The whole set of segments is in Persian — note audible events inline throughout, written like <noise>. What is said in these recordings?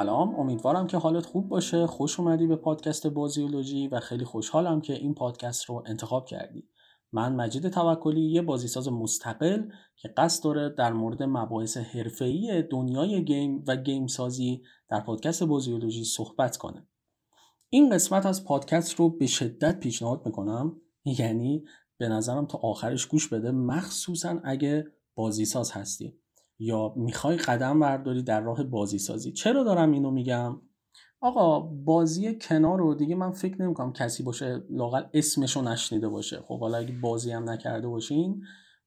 سلام. امیدوارم که حالت خوب باشه. خوش اومدی به پادکست بازیولوژی و خیلی خوشحالم که این پادکست رو انتخاب کردی. من مجید توکلی یه بازیساز مستقل که قصد داره در مورد مباحث حرفه‌ای دنیای گیم و گیم سازی در پادکست بازیولوژی صحبت کنه. این قسمت از پادکست رو به شدت پیشنهاد می‌کنم. یعنی به نظرم تا آخرش گوش بده مخصوصا اگه بازیساز هستی. یا می‌خوای قدم برداری در راه بازی سازی چرا دارم اینو میگم؟ آقا بازی کنار رو دیگه من فکر نمی‌کنم کسی باشه لاقل اسمشو نشنیده باشه. خب حالا اگه بازی هم نکرده باشین.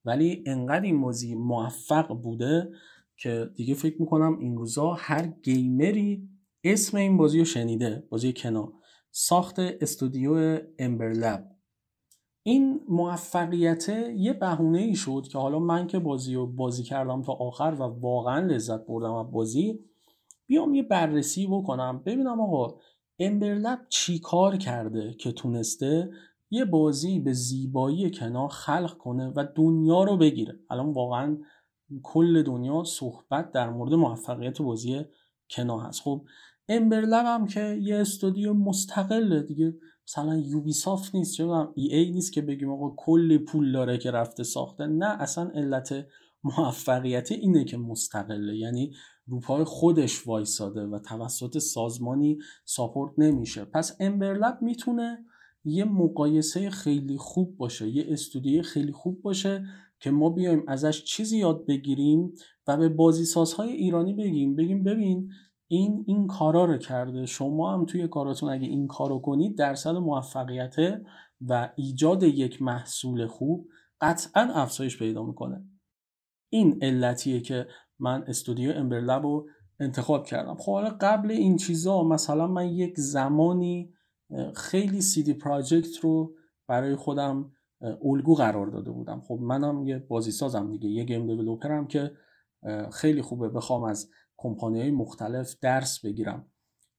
ولی انقدر این بازی موفق بوده که دیگه فکر می‌کنم این روزا هر گیمری اسم این بازی رو شنیده بازی کنار. ساخت استودیو امبرلب این موفقیت یه بهونه ای شد که حالا من که بازی رو بازی کردم تا آخر و واقعا لذت بردم از بازی بیام یه بررسی بکنم. ببینم آقا امبرلب چی کار کرده که تونسته یه بازی به زیبایی کنار خلق کنه و دنیا رو بگیره؟ الان واقعا کل دنیا صحبت در مورد موفقیت بازی کنار هست. خب امبرلب هم که یه استودیو مستقله دیگه. مثلا یوبی سافت نیست چه ای ای نیست که بگیم آقا کل پول داره که رفته ساخته. نه اصلا علت موفقیت اینه که مستقله. یعنی روپای خودش وایساده و توسط سازمانی ساپورت نمیشه. پس امبرلب می‌تونه یه مقایسه خیلی خوب باشه یه استودیو خیلی خوب باشه که ما بیایم ازش چیزی یاد بگیریم و به بازیسازهای ایرانی بگیم بگیم ببین این این کارا رو کرده. شما هم توی کاراتون اگه این کارو کنید درصد موفقیت و ایجاد یک محصول خوب قطعا افزایش پیدا می‌کنه. این علتیه که من استودیو امبرلب رو انتخاب کردم. خب حالا قبل این چیزا مثلا من یک زمانی خیلی سیدی پراجکت رو برای خودم الگو قرار داده بودم. خب منم یه بازی سازم دیگه یه گیم دیولوپرم که خیلی خوبه. بخوام از کمپانی های مختلف درس بگیرم.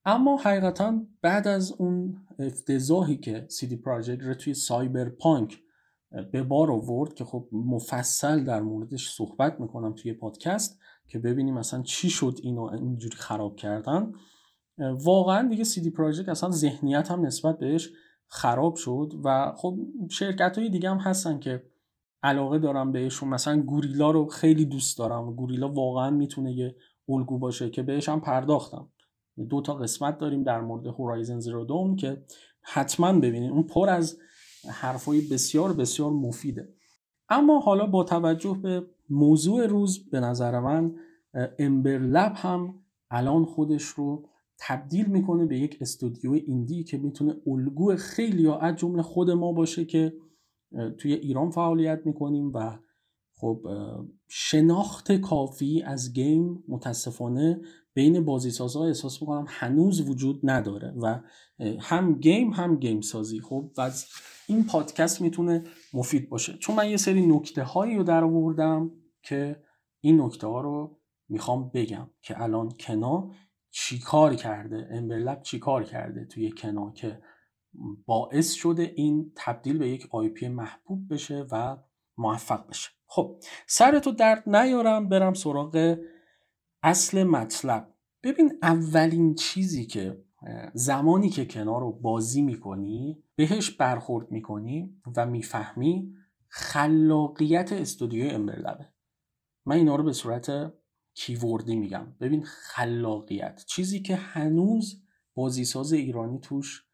اما حقیقتا بعد از اون افتضاحی که سیدی پراجکت رو توی سایبر پانک به بار آورد که خب مفصل در موردش صحبت می‌کنم توی پادکست که ببینیم اصلا چی شد اینو اینجوری خراب کردن واقعا دیگه سیدی پراجکت اصلا ذهنیت هم نسبت بهش خراب شد و خب شرکت های دیگه هم هستن که علاقه دارم بهشون. مثلا گوریلا رو خیلی دوست دارم. گوریلا واقعا می‌تونه یه الگو باشه که بهش هم پرداختم. دو تا قسمت داریم در مورد هورایزن زیرو دوم که حتما ببینید اون پر از حرفای بسیار بسیار مفیده. اما حالا با توجه به موضوع روز به نظر من امبرلب هم الان خودش رو تبدیل می‌کنه به یک استودیو ایندی که می‌تونه الگو خیلی یا از جمله خود ما باشه که توی ایران فعالیت می‌کنیم و خب شناخت کافی از game متاسفانه بین بازیسازها احساس می‌کنم هنوز وجود نداره و هم game هم game سازی خب و از این پادکست می‌تونه مفید باشه. چون من یه سری نکته هایی رو در آوردم که این نکته ها رو می‌خوام بگم که الان کنا چی کار کرده Ember Lab چی کار کرده توی کنا که باعث شده این تبدیل به یک آی پی محبوب بشه و موفق بشه. خب سرتو درد نیارم برم سراغ اصل مطلب. ببین اولین چیزی که زمانی که کنار رو بازی می‌کنی بهش برخورد می‌کنی و می‌فهمی خلاقیت استودیو امبرلبه. من اینا رو به صورت کیوردی میگم. ببین خلاقیت. چیزی که هنوز بازیساز ایرانی توش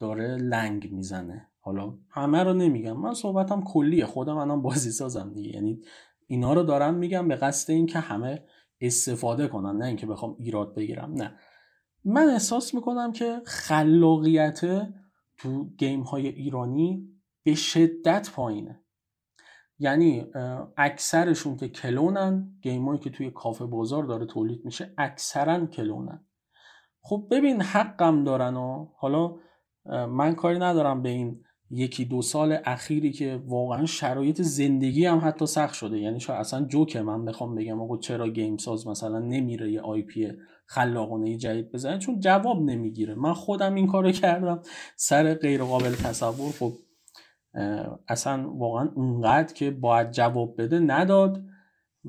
داره لنگ می‌زنه. حالا همه رو نمیگم. من صحبتم کلیه. خودم الان بازی سازم دیگه. یعنی اینا رو دارم میگم به قصد اینکه همه استفاده کنن. نه اینکه بخوام ایراد بگیرم. نه. من احساس می‌کنم که خلاقیت تو گیم های ایرانی به شدت پایینه. یعنی اکثرشون که کلونن گیم هایی که توی کافه بازار داره تولید میشه اکثرا کلونن. خب ببین حقم دارن و حالا من کاری ندارم به این یکی دو سال اخیری که واقعا شرایط زندگی هم حتی سخت شده. یعنی شاید اصلا جوکه من بخوام بگم آقا چرا گیم ساز مثلا نمیره یه آی پی خلاقانه جدید بزنه؟ چون جواب نمی‌گیره. من خودم این کارو کردم. سر غیر قابل تصور. خب اصلا واقعا اونقدر که باید جواب بده نداد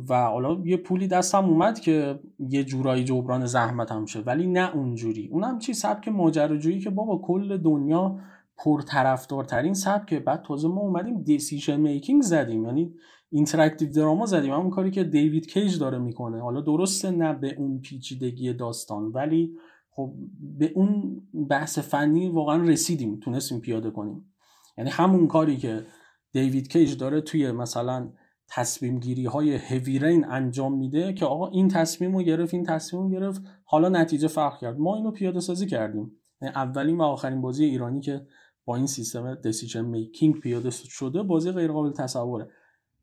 و حالا یه پولی دستم اومد که یه جورایی جبران زحمتم شه ولی نه اونجوری. اونم چی؟ سبک ماجراجویی که بابا کل دنیا پرطرفدارترین سبکه بعد تازه ما اومدیم decision making زدیم. یعنی interactive drama زدیم. همون کاری که دیوید کیج داره می‌کنه. حالا درسته نه به اون پیچیدگی داستان ولی خب به اون بحث فنی واقعا رسیدیم. تونستیم پیاده کنیم. یعنی همون کاری که دیوید کیج داره توی مثلا تصمیم گیری های هوی رین انجام میده که آقا این تصمیم رو گرفت این تصمیم رو گرفت. حالا نتیجه فرق کرد. ما اینو پیاده سازی کردیم. یعنی اولین و آخرین بازی ایرانی که با این سیستم دیسیژن میکینگ پیاده شده بازی غیر قابل تصوره.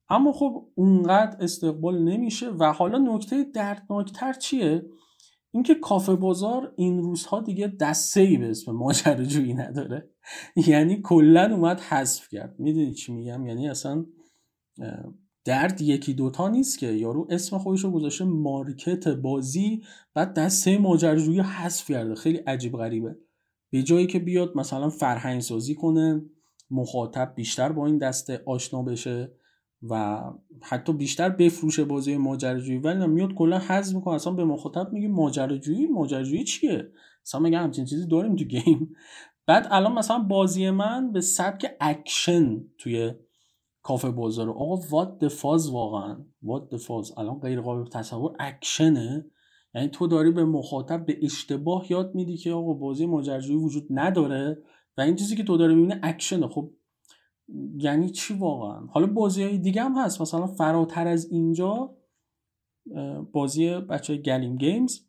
اما خب اونقدر استقبال نمیشه و حالا نکته دردناکتر چیه؟ اینکه کافه بازار این روزها دیگه دسته ای به اسم ماجراجویی نداره. <laughs> یعنی کلا اومد حذف کرد. می‌دونی چی میگم؟ یعنی اصلا درد یکی دوتا نیست که. یارو اسم خودش رو گذاشته market بازی بعد دسته ماجراجویی حذف کرده. خیلی عجیب غریبه. به جایی که بیاد مثلا فرهنگ سازی کنه مخاطب بیشتر با این دسته آشنا بشه و حتی بیشتر بفروشه بازی ماجراجویی. ولی میاد کلا حذف می‌کنه. اصلا به مخاطب میگه ماجراجویی ماجراجویی چیه؟ اصلا میگه همچین چیزی داریم تو game؟ بعد الان مثلا بازی من به سبک اکشن توی کافه بازار. آقا what the fuzz واقعا؟ what the fuzz الان غیر قابل تصور اکشنه. یعنی تو داری به مخاطب به اشتباه یاد میدی که آقا بازی ماجراجویی وجود نداره و این چیزی که تو داری می‌بینی اکشنه. خب یعنی چی واقعا؟ حالا بازی های دیگه هم هست. مثلا فراتر از اینجا بازی بچه Glim Games.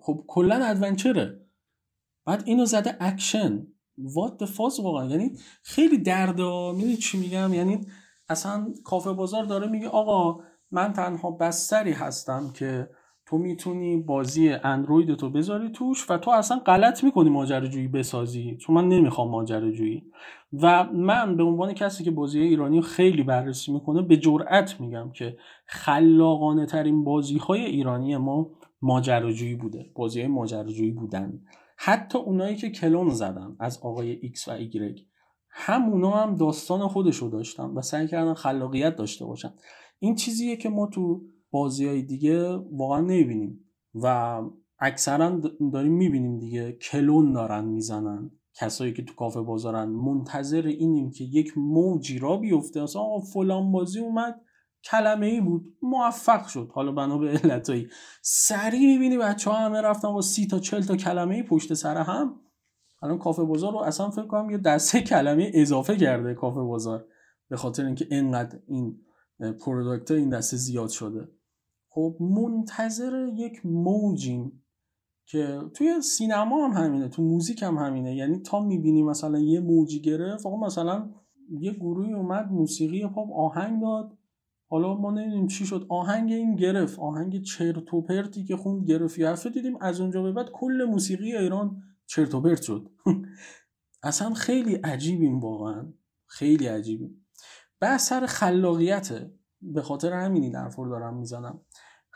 خب کلا adventure ه. بعد اینو زده اکشن. وات فاز واقعا؟ یعنی خیلی دردا می‌دونی چی میگم؟ یعنی اصلا کافه بازار داره میگه آقا من تنها بستری هستم که تو می‌تونی بازی اندروید تو بذاری توش و تو اصلا غلط می‌کنی ماجراجویی بسازی. چون من نمی‌خوام ماجراجویی. و من به عنوان کسی که بازی ایرانی خیلی بررسی می‌کنه به جرأت میگم که خلاقانه ترین بازی های ایرانی ما ماجراجویی بوده. بازی های ماجراجویی بودن. حتی اونایی که کلون زدن از آقای ایکس و ایگرگ همونا هم داستان خودشو داشتن و سعی کردن خلاقیت داشته باشن. این چیزیه که ما تو بازی های دیگه واقعا نمی‌بینیم. و اکثرا داریم می‌بینیم دیگه کلون دارن می‌زنن. کسایی که تو کافه بازارن. منتظر اینیم که یک موجی را بیفته. اصلا آقا فلان بازی اومد. کلمه ای بود. موفق شد. حالا بنا به علتایی سریع می‌بینی بچه ها همه رفتن با سی تا چل تا کلمه ای پشت سر هم. الان کافه بازار رو اصلا فکر کنم یه دسته کلمه اضافه کرده کافه بازار. به خاطر اینکه اینقدر این product این دسته زیاد شده. خب منتظر یک موجیم که توی سینما هم همینه تو موزیک هم همینه. یعنی تا می‌بینی مثلا یه موجی گرفت آقا مثلا یه گروهی اومد موسیقی پاپ آهنگ داد. حالا ما نمی‌دونیم چی شد. آهنگ این گرفت. آهنگ چرت و که خوند گرفت. یه دیدیم از اونجا به بعد کل موسیقی ایران چرت و شد. <laughs> اصلا خیلی عجیبیم واقعا. خیلی عجیبیم. بحث سر خلاقیته به خاطر همین این حرف رو دارم می‌زنم.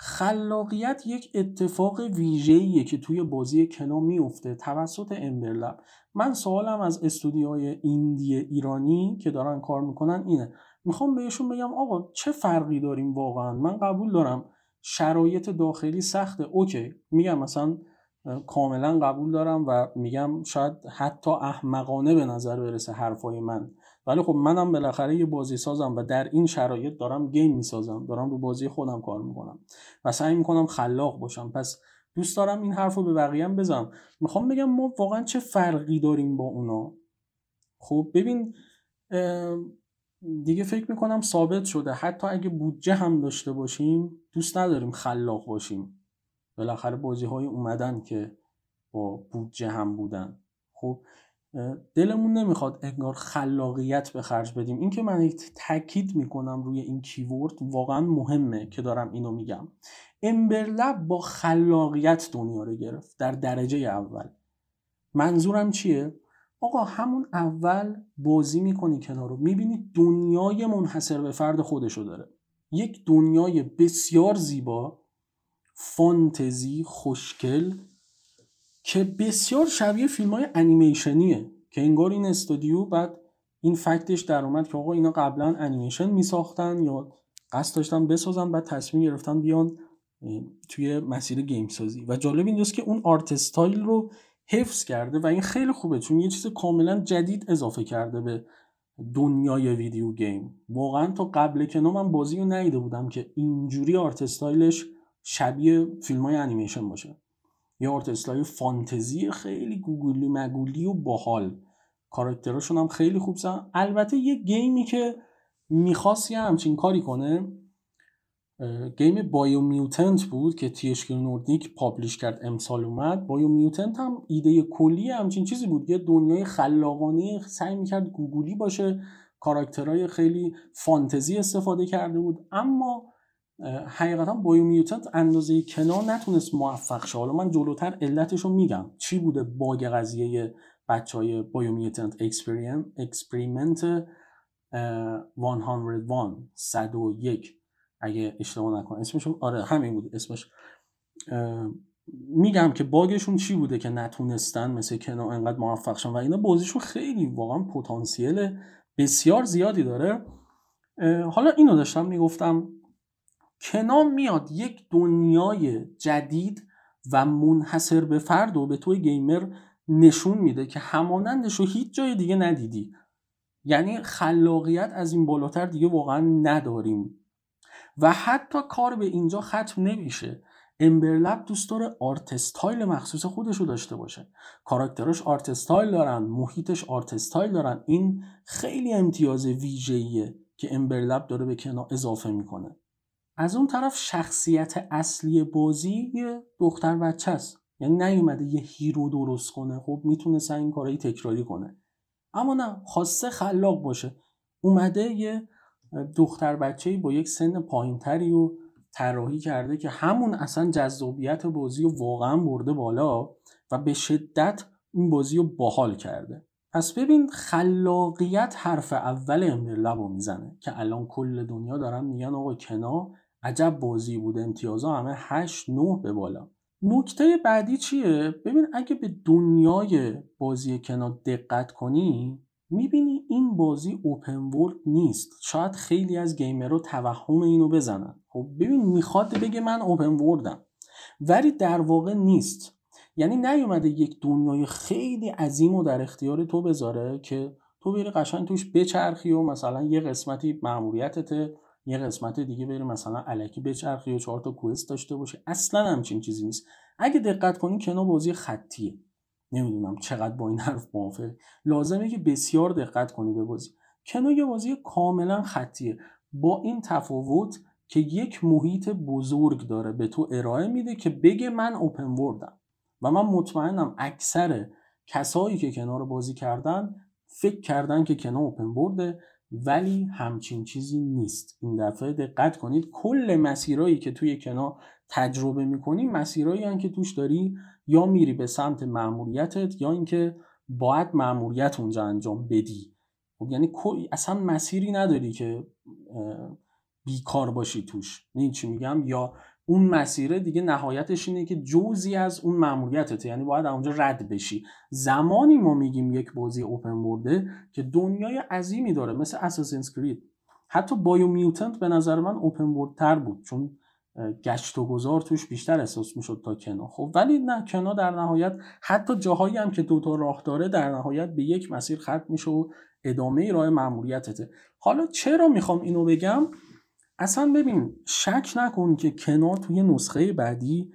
خلاقیت یک اتفاق ویژه‌ایه که توی بازی کنا میفته توسط امبرلب من سوالم از استودیوهای ایندی ایرانی که دارن کار می‌کنن اینه. می‌خوام بهشون بگم آقا چه فرقی داریم واقعا؟ من قبول دارم شرایط داخلی سخته. اوکی میگم مثلا کاملا قبول دارم و میگم شاید حتی احمقانه به نظر برسه حرفای من. ولی خب منم بالاخره یه بازی سازم و در این شرایط دارم گیم می‌سازم دارم رو بازی خودم کار می‌کنم و سعی می‌کنم خلاق باشم. پس دوست دارم این حرف رو به بقیه هم بزنم. می‌خوام بگم ما واقعا چه فرقی داریم با اونا؟ خب ببین دیگه فکر می‌کنم ثابت شده. حتی اگه بودجه هم داشته باشیم دوست نداریم خلاق باشیم. بالاخره بازی های اومدن که با بودجه هم بودن. خب دلمون نمی‌خواد انگار خلاقیت به خرج بدیم. این که من تاکید می‌کنم روی این کیورد واقعا مهمه که دارم اینو میگم. امبرلب با خلاقیت دنیا رو گرفت در درجه اول. منظورم چیه؟ آقا همون اول بازی می‌کنی کنار رو می‌بینی دنیای منحصر به فرد خودشو داره. یک دنیای بسیار زیبا فانتزی خوشگل که بسیار شبیه فیلم های انیمیشنیه که انگار این استودیو بعد این فکتش در اومد که آقا اینا قبلا انیمیشن میساختن یا قصد داشتن بسازن بعد تصمیم گرفتن بیان توی مسیر game سازی و جالب اینجاست که اون art style رو حفظ کرده و این خیلی خوبه چون یه چیز کاملا جدید اضافه کرده به دنیای video game. واقعا تا قبل که من بازی رو ندیده بودم که اینجوری art style ش شبیه فیلم های انیمیشن باشه. یه art style فانتزی خیلی گوگلی مگولی و باحال. کاراکتراشون هم خیلی خوبن. البته یه game ی که می‌خواست یه همچین کاری کنه game Biomutant بود که THQ Nordic publish کرد امسال اومد. Biomutant هم ایده کلی همچین چیزی بود. یه دنیای خلاقانه سعی می‌کرد گوگولی باشه. کاراکترهای خیلی فانتزی استفاده کرده بود. اما حقیقتا Biomutant اندازه Kena نتونست موفق شه. حالا من جلوتر علتش رو میگم. چی بوده bug قضیه بچه های بایو Experiment 101 101 اگه اشتباه نکنم. اسمشون آره همین بود. اسمش. میگم که باگشون چی بوده که نتونستن مثل کنا انقدر موفق شن و اینا؟ بازیشون خیلی واقعا پتانسیل بسیار زیادی داره. حالا اینو داشتم می‌گفتم. کنا میاد یک دنیای جدید و منحصر به فرد و به توی گیمر نشون میده که همانندش رو هیچ جای دیگه ندیدی. یعنی خلاقیت از این بالاتر دیگه واقعا نداریم. و حتی کار به اینجا ختم نمیشه. Ember Lab دوست داره art style مخصوص خودش رو داشته باشه. کاراکتراش art style دارن محیطش art style دارن. این خیلی امتیاز ویژه‌ایه که Ember Lab داره به Kena اضافه می‌کنه. از اون طرف شخصیت اصلی بازی یه دختر بچه است. یعنی نیومده یه hero درست کنه. خب می‌تونه این کارایی تکراری کنه. اما نه خواسته خلاق باشه. اومده یه دختر بچه با یک سن پایینتری رو طراحی کرده که همون اصلا جذابیت بازی رو واقعا برده بالا و به شدت این بازی رو باحال کرده. پس ببین خلاقیت حرف اول امیر لبو می‌زنه که الان کل دنیا دارن میگن آقا کنا عجب بازی بوده امتیازها همه 8 9 به بالا. نکته بعدی چیه؟ ببین اگه به دنیای بازی کنا دقت کنی می‌بینی این بازی اوپن ورد نیست. شاید خیلی از گیمرها توهم اینو بزنن. خب ببین می‌خواد بگه من اوپن وردم ولی در واقع نیست. یعنی نیومده یک دنیای خیلی عظیم و در اختیار تو بذاره که تو بری قشنگ توش بچرخی و مثلا یه قسمتی معمولیتته یه قسمت دیگه بری مثلا علکی بچرخی و چهار تا کوست داشته باشه. اصلا همچین چیزی نیست. اگه دقت کنی کنار بازی خطیه. نمی‌دونم چقدر با این حرف موافق لازمه که بسیار دقت کنی به بازی. کنو یه بازی کاملا خطیه. با این تفاوت که یک محیط بزرگ داره به تو ارائه میده که بگه من اوپن وردم و من مطمئنم اکثر کسایی که کنار بازی کردن فکر کردن که کنار اوپن ورده ولی همچین چیزی نیست. این دفعه دقت کنید کل مسیرهایی که توی کنار تجربه می‌کنی مسیرهایی که توش داری یا میری به سمت معمولیتت یا اینکه باید معمولیت اونجا انجام بدی. خب یعنی اصلا مسیری نداری که بیکار باشی توش. این چی میگم؟ یا اون مسیره دیگه نهایتش اینه که جزی از اون معمولیتته یعنی باید اونجا رد بشی. زمانی ما میگیم یک بازی اوپن ورده که دنیای عظیمی داره مثل اساسینز کرید حتی بایو میوتنت به نظر من اوپن ورد تر بود چون گشت و گذار توش بیشتر احساس می‌شد تا کنا. خب ولی نه کنا در نهایت حتی جاهایی هم که دوتا راه داره در نهایت به یک مسیر ختم میشه و ادامه راه معمولیتته حالا چرا می‌خوام اینو بگم؟ اصلا ببین شک نکن که کنا توی نسخه بعدی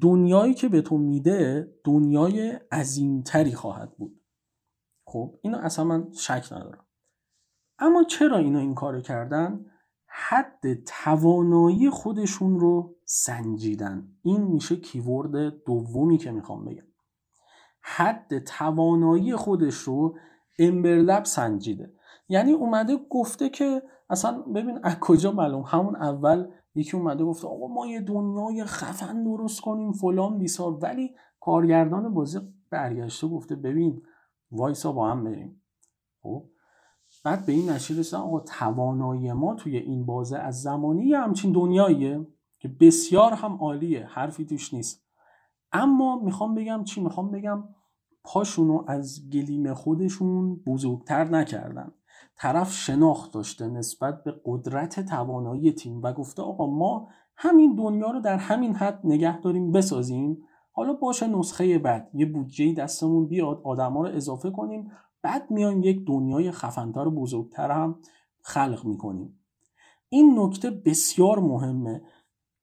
دنیایی که به تو میده دنیای عظیمتری خواهد بود. خب اینو اصلا من شک ندارم. اما چرا اینا این کارو کردن؟ حد توانایی خودشون رو سنجیدن. این میشه کیورد دومی که می‌خوام بگم. حد توانایی خودش رو امبرلب سنجیده. یعنی اومده گفته که اصلا ببین از کجا معلوم؟ همون اول یکی اومده گفته آقا ما یه دنیای خفن درست کنیم فلان بیسار. ولی کارگردان بازی برگشته گفته ببین وایسا با هم بریم. خب؟ بعد به این نشید رسیدن آقا توانایی ما توی این بازه از زمانی همچین دنیاییه که بسیار هم عالیه حرفی توش نیست. اما می‌خوام بگم چی؟ می‌خوام بگم پاشونو از گلیم خودشون بزرگتر نکردن. طرف شناخت داشته نسبت به قدرت توانایی تیم و گفته آقا ما همین دنیا رو در همین حد نگه داریم بسازیم. حالا باشه نسخه بعد یه بودجه دستمون بیاد آدما رو اضافه کنیم بعد میایم یک دنیای خفنتر و بزرگتر هم خلق می‌کنیم. این نکته بسیار مهمه.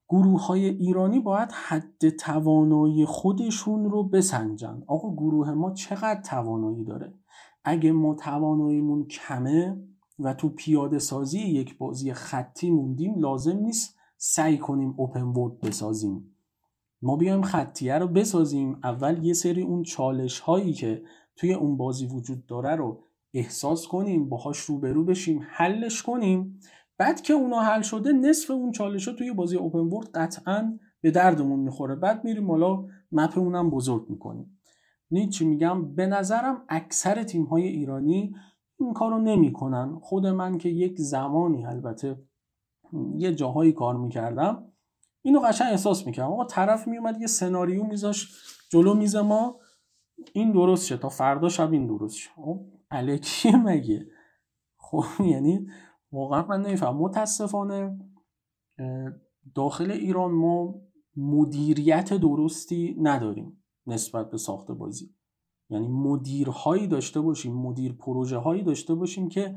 گروه های ایرانی باید حد توانایی خودشون رو بسنجن. آقا گروه ما چقدر توانایی داره؟ اگه ما تواناییمون کمه و تو پیاده سازی یک بازی خطی موندیم لازم نیست سعی کنیم اوپن ورد بسازیم. ما بیایم خطیه رو بسازیم. اول یه سری اون چالش هایی که توی اون بازی وجود داره رو احساس کنیم باهاش روبرو بشیم حلش کنیم. بعد که اونا حل شده نصف اون چالش ها توی بازی اوپن ورد قطعا به دردمون می‌خوره. بعد میریم حالا مپ اونم بزرگ می‌کنیم. نید چی میگم به نظرم اکثر تیم های ایرانی این کارو نمی‌کنن. خود من که یک زمانی البته یه جاهایی کار می‌کردم اینو قشنگ احساس می‌کردم. آقا طرف میومد یه سناریو میذاش جلو میز ما این درست شه تا فردا شب این درست شه. خب، الکیه مگه؟ خب یعنی واقعا من نمیفهم. متاسفانه داخل ایران ما مدیریت درستی نداریم. نسبت به ساخت بازی. یعنی مدیرهایی داشته باشیم مدیر پروژه هایی داشته باشیم که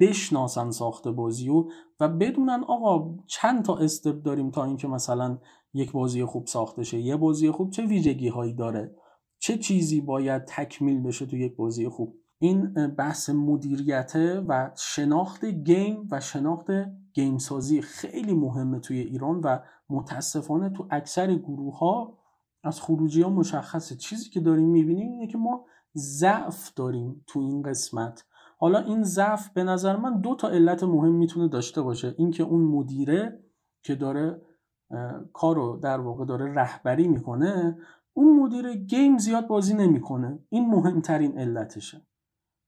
بشناسن ساخت بازی و و بدونن آقا چند تا استپ داریم تا اینکه مثلا یک بازی خوب ساخته شه یه بازی خوب چه ویژگی هایی داره؟ چه چیزی باید تکمیل بشه تو یک بازی خوب؟ این بحث مدیریت و شناخت گیم و شناخت گیم سازی خیلی مهمه توی ایران و متاسفانه تو اکثر گروه ها از خروجی ها مشخصه. چیزی که داریم می‌بینیم اینه که ما ضعف داریم تو این قسمت. حالا این ضعف به نظر من دو تا علت مهم می‌تونه داشته باشه. اینکه اون مدیره که داره کارو در واقع داره رهبری می‌کنه اون مدیر گیم زیاد بازی نمی‌کنه. این مهمترین علتشه.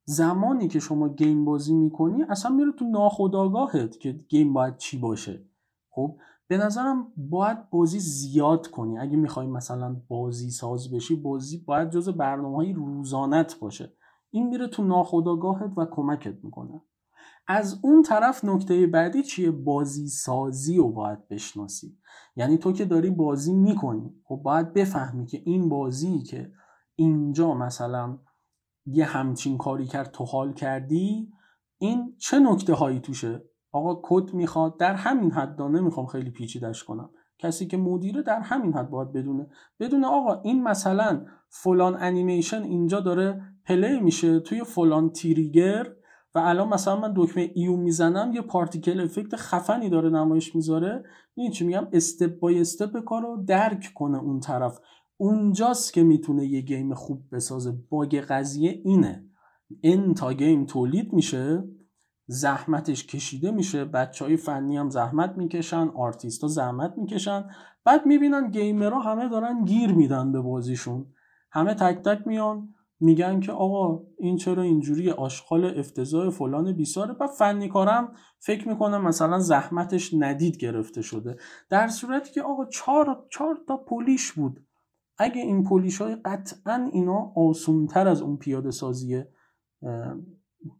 زمانی که شما گیم بازی می‌کنی اصلا میره تو ناخودآگاهت که گیم باید چی باشه. خب؟ به نظرم باید بازی زیاد کنی. اگه می‌خوای مثلا بازی ساز بشی بازی باید جز برنامه های روزانت باشه. این میره تو ناخودآگاهت و کمکت می‌کنه. از اون طرف نکته بعدی چیه؟ بازی سازی رو باید بشناسی. یعنی تو که داری بازی می‌کنی خب باید بفهمی که این بازی که اینجا مثلا یه همچین کاری کرد تو حال کردی این چه نکته هایی توشه؟ آقا کد می‌خواد در همین حد نمی‌خوام خیلی پیچیدش کنم. کسی که مدیره در همین حد باید بدونه. بدونه آقا این مثلا فلان انیمیشن اینجا داره play میشه توی فلان trigger و الان مثلا من دکمه E رو می‌زنم یه particle effect خفنی داره نمایش می‌ذاره. این چی میگم؟ step by step کارو درک کنه اون طرف. اونجاست که می‌تونه یه game خوب بسازه. bug قضیه اینه. این تا game تولید میشه. زحمتش کشیده میشه. بچه های فنی هم زحمت می‌کشن آرتیست ها زحمت می‌کشن. بعد می‌بینن gamer ها همه دارن گیر میدن به بازیشون. همه تک تک میان میگن که آقا این چرا اینجوری آشغال افتضاح فلان بیساره. بعد فنی کارم فکر می‌کنه مثلا زحمتش ندید گرفته شده. در صورتی که آقا چهار, چهار تا polish بود. اگه این polish های قطعا اینا آسونتر از اون پیاده سازی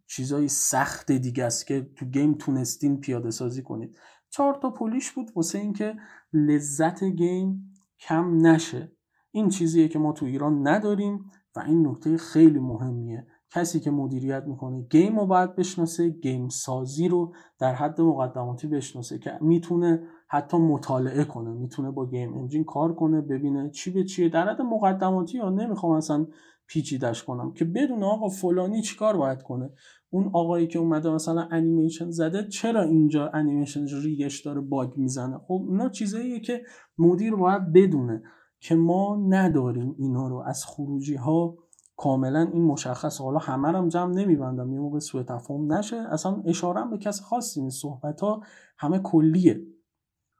چیزای سخت دیگه است که تو game تونستین پیاده سازی کنید. چهار تا polish بود واسه اینکه لذت game کم نشه. این چیزیه که ما تو ایران نداریم و این نکته خیلی مهمیه. کسی که مدیریت می‌کنه game رو باید بشناسه game سازی رو در حد مقدماتی بشناسه که می‌تونه حتی مطالعه کنه می‌تونه با گیم انجین کار کنه ببینه چی به چیه. در حد مقدماتی یا نمی‌خوام اصلا پیچیدش کنم که بدون آقا فلانی چیکار باید کنه. اون آقایی که اومده مثلا انیمیشن زده چرا اینجا انیمیشن ریگش داره باگ می‌زنه؟ خب اینا چیزاییه که مدیر باید بدونه که ما نداریم اینا رو. از خروجی ها کاملا این مشخص حالا همه هم جمع نمیبندم. یه موقع سوء تفاهم نشه. اصلا اشاره به کس خاصی نیست. صحبت ها همه کلیه.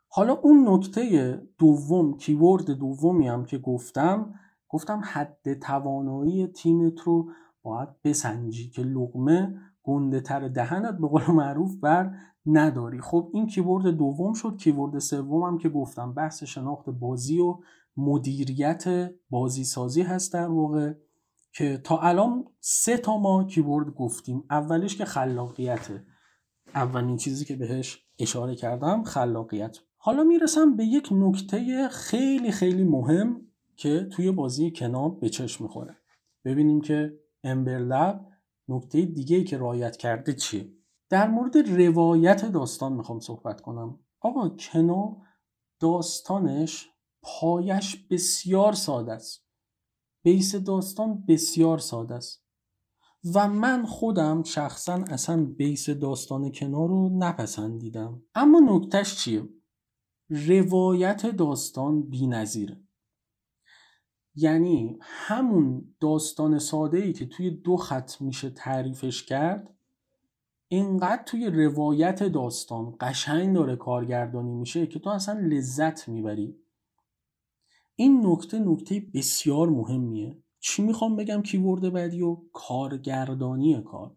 حالا اون نکته دوم کیورد دومی هم که گفتم گفتم حد توانایی تیمت رو باید بسنجی که لغمه گنده تر دهنت به قول معروف بر نداری. خب این کیورد دوم شد کیورد سوم هم که گفتم بحث شناخت بازی و مدیریت بازی سازی هست در واقع که تا الان سه تا ما کیورد گفتیم. اولش که خلاقیته اولین چیزی که بهش اشاره کردم خلاقیت. حالا می‌رسم به یک نکته خیلی خیلی مهم که توی بازی کناب به چشم می‌خوره. ببینیم که امبرلب نکته دیگه که رایت کرده چیه. در مورد روایت داستان می‌خوام صحبت کنم. آقا کنو داستانش پایش بسیار ساده است. بیس داستان بسیار ساده است. و من خودم شخصا اصلا بیس داستان کنار رو نپسندیدم. اما نکتهش چیه؟ روایت داستان بی. یعنی همون داستان ساده ای که توی دو خط میشه تعریفش کرد اینقدر توی روایت داستان قشنگ داره کارگردانی میشه که تو اصلا لذت می‌بری. این نکته نکته بسیار مهمیه. چی می‌خوام بگم کیورد بعدی و کارگردانی کار؟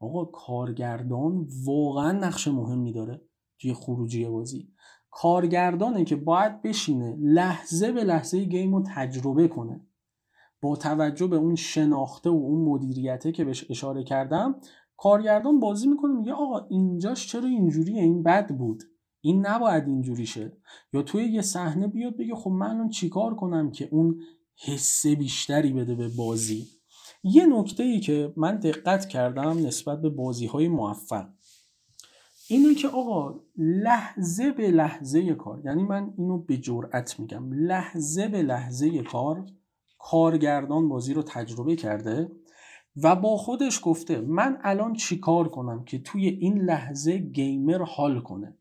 آقا کارگردان واقعا نقش مهمی داره توی خروجی بازی. کارگردانه که باید بشینه لحظه به لحظه گیم رو تجربه کنه. با توجه به اون شناخته و اون مدیریته که بهش اشاره کردم کارگردان بازی می‌کنه میگه آقا اینجاش چرا اینجوریه این بد بود؟ این نباید اینجوری شه. یا توی یه صحنه بیاد بگه خب من الان چیکار کنم که اون حسه بیشتری بده به بازی؟ یه نکته ای که من دقت کردم نسبت به بازی های موفق. اینه که آقا لحظه به لحظه کار. یعنی من اینو به جرأت میگم. لحظه به لحظه کار کارگردان بازی رو تجربه کرده و با خودش گفته من الان چیکار کنم که توی این لحظه گیمر حال کنه.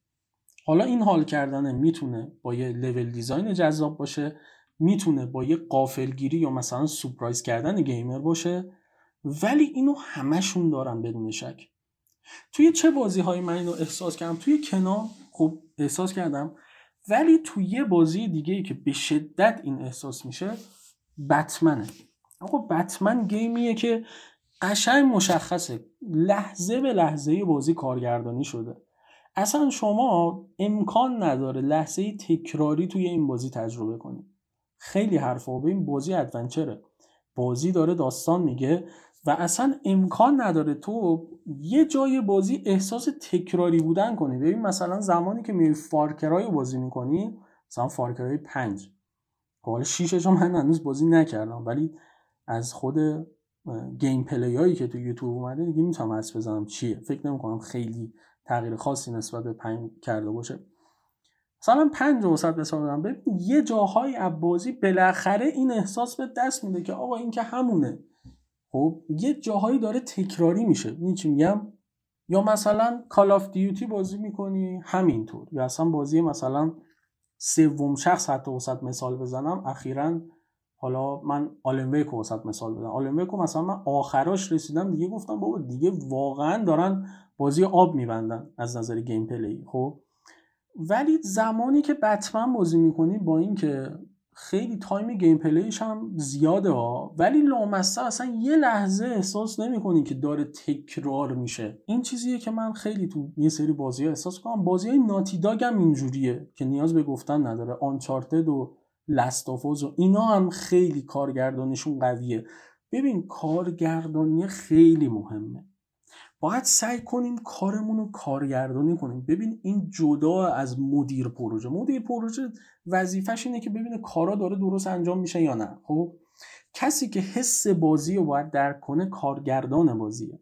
حالا این حال کردن می‌تونه با یه لول دیزاین جذاب باشه می‌تونه با یه قافلگیری یا مثلا سپرایز کردن گیمر باشه ولی اینو همشون دارن بدون شک. توی چه بازی های من اینو احساس کردم؟ توی کنار خب احساس کردم. ولی توی یه بازی دیگه ای که به شدت این احساس میشه بتمنه. آقا بتمن گیمیه که قشنگ مشخصه. لحظه به لحظه بازی کارگردانی شده. اصلا شما امکان نداره لحظه تکراری توی این بازی تجربه کنید خیلی حرفه‌ایه این بازی adventure ه. بازی داره داستان میگه. و اصلا امکان نداره تو یه جای بازی احساس تکراری بودن کنی. ببین مثلا زمانی که میری Far Cry بازی می‌کنی مثلا Far Cry پنج. حالا شیشش من هنوز بازی نکردم ولی از خود gameplay هایی که تو یوتیوب اومده دیگه می‌تونم حدس بزنم چیه. فکر نمی‌کنم خیلی تغییر خاصی نسبت به پنج کرده باشه. مثلا پنج واست مثال بدم ببین یه جاهای بازی بالاخره این احساس بهت دست میده که آقا این که همونه. خب یه جاهایی داره تکراری میشه. این چی میگم؟ یا مثلا Call of Duty بازی می‌کنی همینطور. یا اصلا بازی مثلا سوم شخص حتی واست مثال بزنم. اخیرا حالا من Alan واست مثال بدم Alan مثلا من آخراش رسیدم دیگه گفتم بابا دیگه واقعا دارن بازی آب میبندن از نظر gameplay خب؟ ولی زمانی که بتمن بازی می‌کنی با اینکه خیلی time gameplay ش هم زیاده ها. ولی لامصب اصلا یه لحظه احساس نمی‌کنی که داره تکرار میشه. این چیزیه که من خیلی تو یه سری بازی ها احساس کنم بازی های Naughty Dog هم اینجوریه که نیاز به گفتن نداره. Uncharted و Last of Us و اینا هم خیلی کارگردانیشون قویه. ببین کارگردانی خیلی مهمه. باید سعی کنیم کارمون رو کارگردانی کنیم. ببین این جدا از مدیر پروژه. مدیر پروژه وظیفش اینه که ببینه کارا داره درست انجام میشه یا نه. خب کسی که حس بازی رو باید درک کنه کارگردان بازیه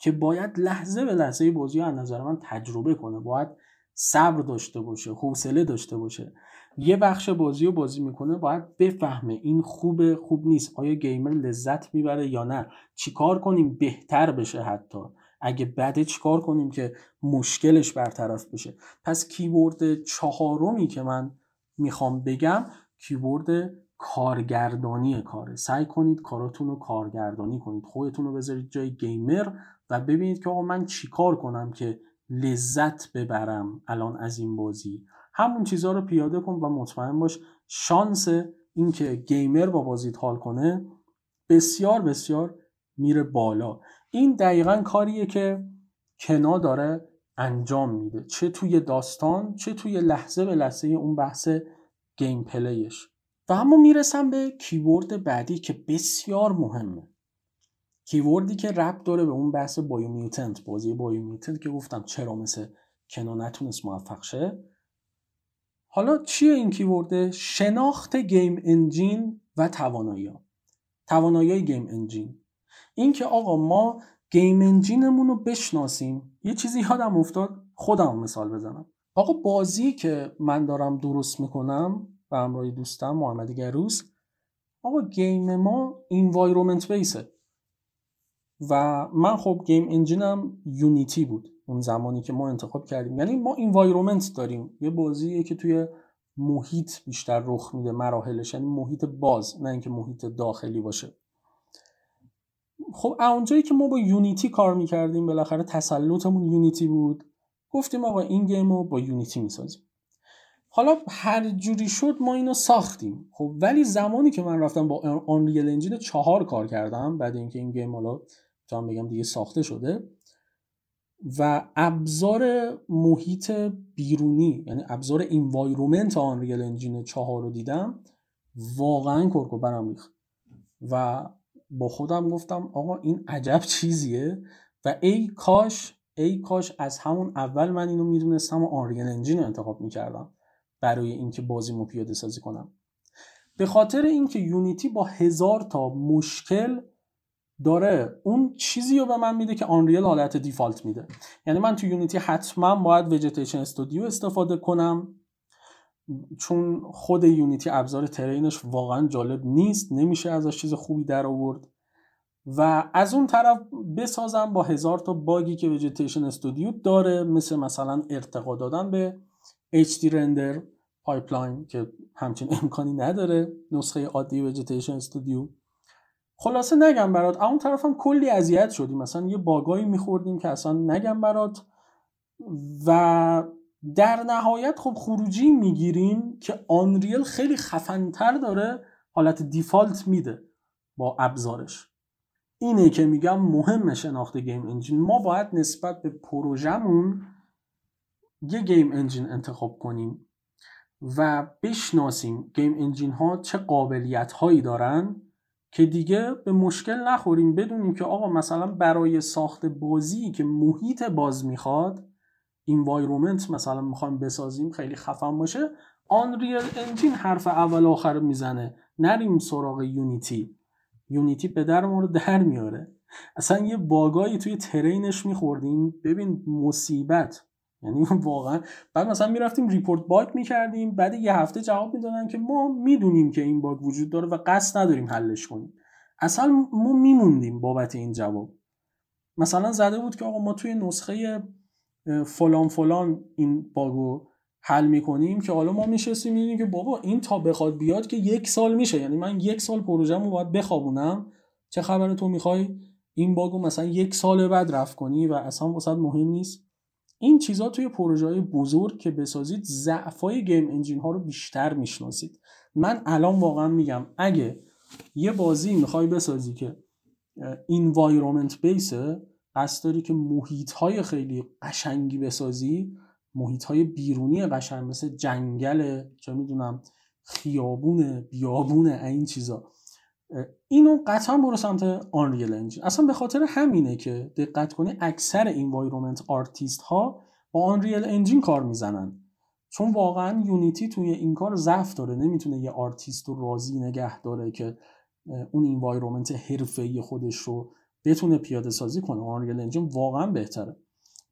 که باید لحظه به لحظه بازی رو از نظر من تجربه کنه. باید صبر داشته باشه حوصله داشته باشه. یه بخش بازی رو بازی می‌کنه باید بفهمه این خوبه خوب نیست. آیا گیمر لذت می‌بره یا نه؟ چیکار کنیم بهتر بشه حتی؟ اگه بده چیکار کنیم که مشکلش برطرف بشه؟ پس کیورد چهارمی که من می‌خوام بگم کیورد کارگردانی کاره. سعی کنید کاراتون رو کارگردانی کنید. خودتون رو بذارید جای گیمر و ببینید که آقا من چیکار کنم که لذت ببرم الان از این بازی. همون چیزها رو پیاده کن و مطمئن باش شانس اینکه gamer با بازیت حال کنه بسیار بسیار میره بالا. این دقیقا کاریه که Kena داره انجام میده. چه توی داستان چه توی لحظه به لحظه اون بحث gameplay ش. و اما می‌رسم به keyword بعدی که بسیار مهمه. keyword ی که ربط داره به اون بحث Biomutant بازی Biomutant که گفتم چرا مثل Kena نتونست موفق شه. حالا چیه این keyword ه شناخت game engine و توانایی. توانایی game engine. این که آقا ما game engine مون رو بشناسیم یه چیزی یادم افتاد خودم مثال بزنم. آقا بازی که من دارم درست می‌کنم و همراه دوستم محمد گروس آقا game ما environment base ه و من خب game engine م Unity بود اون زمانی که ما انتخاب کردیم. یعنی ما environment داریم. یه بازیه که توی محیط بیشتر رخ میده مراحلش. یعنی محیط باز نه اینکه محیط داخلی باشه. خب اونجایی که ما با Unity کار می‌کردیم بالاخره تسلطمون Unity بود. گفتیم آقا این game رو با Unity می‌سازیم. حالا هر جوری شد ما اینو ساختیم. خب ولی زمانی که من رفتم با Unreal Engine چهار کار کردم بعد اینکه این game حالا می‌تونم بگم دیگه ساخته شده و ابزار محیط بیرونی یعنی ابزار environment Unreal Engine چهار رو دیدم واقعا کرک و پرم ریخت. و با خودم گفتم آقا این عجب چیزیه و ای کاش ای کاش از همون اول من اینو می‌دونستم و Unreal Engine رو انتخاب می‌کردم برای اینکه بازی پیاده سازی کنم. به خاطر اینکه Unity با هزار تا مشکل داره اون چیزی رو به من میده که Unreal حالت default میده. یعنی من تو Unity حتما باید وجتیشن استودیو استفاده کنم چون خود Unity ابزار terrain ش واقعا جالب نیست نمیشه ازش چیز خوبی در آورد. و از اون طرف بسازم با هزار تا باگی که وجتیشن استودیو داره مثل مثلا ارتقا دادن به HD Render Pipeline که همچین امکانی نداره نسخه عادی وجتیشن استودیو خلاصه نگم برات اون طرف هم کلی اذیت شدیم. مثلا یه باگایی میخوردیم که اصلا نگم برات. و در نهایت خب خروجی می‌گیریم که Unreal خیلی خفنتر داره حالت default میده با ابزارش. اینه که میگم مهم شناخت game engine. ما باید نسبت به پروژمون یه game engine انتخاب کنیم و بشناسیم game engine ها چه قابلیت هایی دارن که دیگه به مشکل نخوریم. بدونیم که آقا مثلا برای ساخت بازی که محیط باز می‌خواد environment مثلا می‌خوایم بسازیم خیلی خفن باشه Unreal Engine حرف اول آخر می‌زنه. نریم سراغ Unity Unity پدر ما رو در میاره. اصلا یه باگایی توی terrain ش میخوردیم. ببین مصیبت. یعنی واقعا. بعد مثلا می‌رفتیم report باگ می‌کردیم. بعد یه هفته جواب می‌دادن که ما می‌دونیم که این باگ وجود داره و قصد نداریم حلش کنیم. اصلا ما میموندیم بابت این جواب. مثلا زده بود که آقا ما توی نسخه فلان فلان این باگو حل می‌کنیم که حالا ما میشستیم می‌دونیم که بابا این تا بخواد بیاد که یک سال میشه. یعنی من یک سال پروژه‌مو باید بخوابونم. چه خبره تو می‌خوای این باگو مثلا یک سال بعد رفت کنی و اصلا واسه مهم نیست. این چیزها توی پروژه های بزرگ که بسازید ضعفای گیم انجین ها رو بیشتر می‌شناسید. من الان واقعا میگم اگه یه بازی می‌خوای بسازی که environment base ه قصد داری که محیط های خیلی قشنگی بسازی محیط های بیرونی قشنگ مثل جنگل چه می‌دونم خیابون بیابون این چیزا. اینو قطعا برو سمت Unreal Engine اصلا به خاطر همینه که دقت کنی اکثر environment artist ها با Unreal Engine کار می‌زنن. چون واقعا Unity توی این کار ضعف داره. نمی‌تونه یه آرتیست رو راضی نگه داره که اون environment حرفه‌ای خودش رو بتونه پیاده سازی کنه. Unreal Engine واقعا بهتره.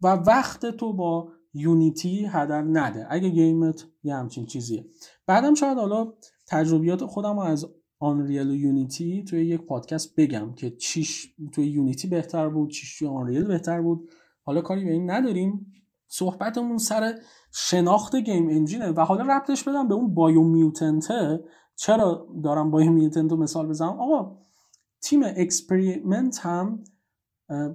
و وقت تو با Unity هدر نده. اگه game ت یه همچین چیزیه. بعدم شاید حالا تجربیات خودم رو از Unreal و Unity توی یک پادکست بگم که چیش توی Unity بهتر بود چیش توی Unreal بهتر بود. حالا کاری به این نداریم. صحبتمون سر شناخت game engine ه. و حالا ربطش بدم به اون Biomutant ه چرا دارم Biomutant رو مثال بزنم؟ آقا تیم Experiment هم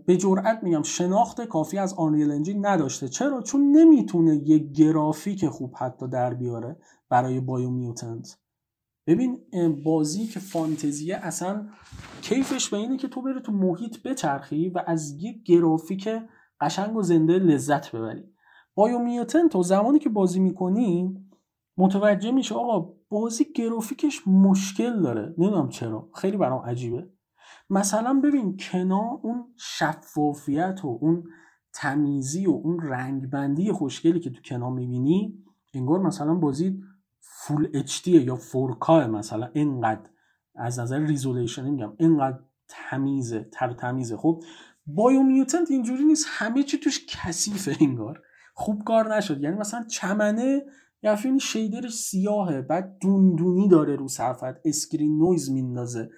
به جرئت میگم شناخت کافی از Unreal Engine نداشته. چرا؟ چون نمی‌تونه یه گرافیک خوب حتی در بیاره برای Biomutant ببین بازی که فانتزیه اصلا کیفش به اینه که تو بری تو محیط بچرخی و از یه گرافیک قشنگ و زنده لذت ببری. بایومیوتن تو زمانی که بازی می‌کنی متوجه میشه آقا بازی گرافیکش مشکل داره. نمی‌دونم چرا. خیلی برام عجیبه. مثلا ببین کنا اون شفافیت و اون تمیزی و اون رنگبندی خوشگلی که تو کنا می‌بینی انگار مثلا بازی فول اچ یا 4K مثلا. اینقدر از نظر resolution میگم اینقدر تمیزه تر تمیزه. خب Biomutant اینجوری نیست همه چی توش کثیفه انگار. خوب کار نشد. یعنی مثلا چمنه فیلم شیدرش سیاهه بعد دوندونی داره رو صفحت screen noise میندازه.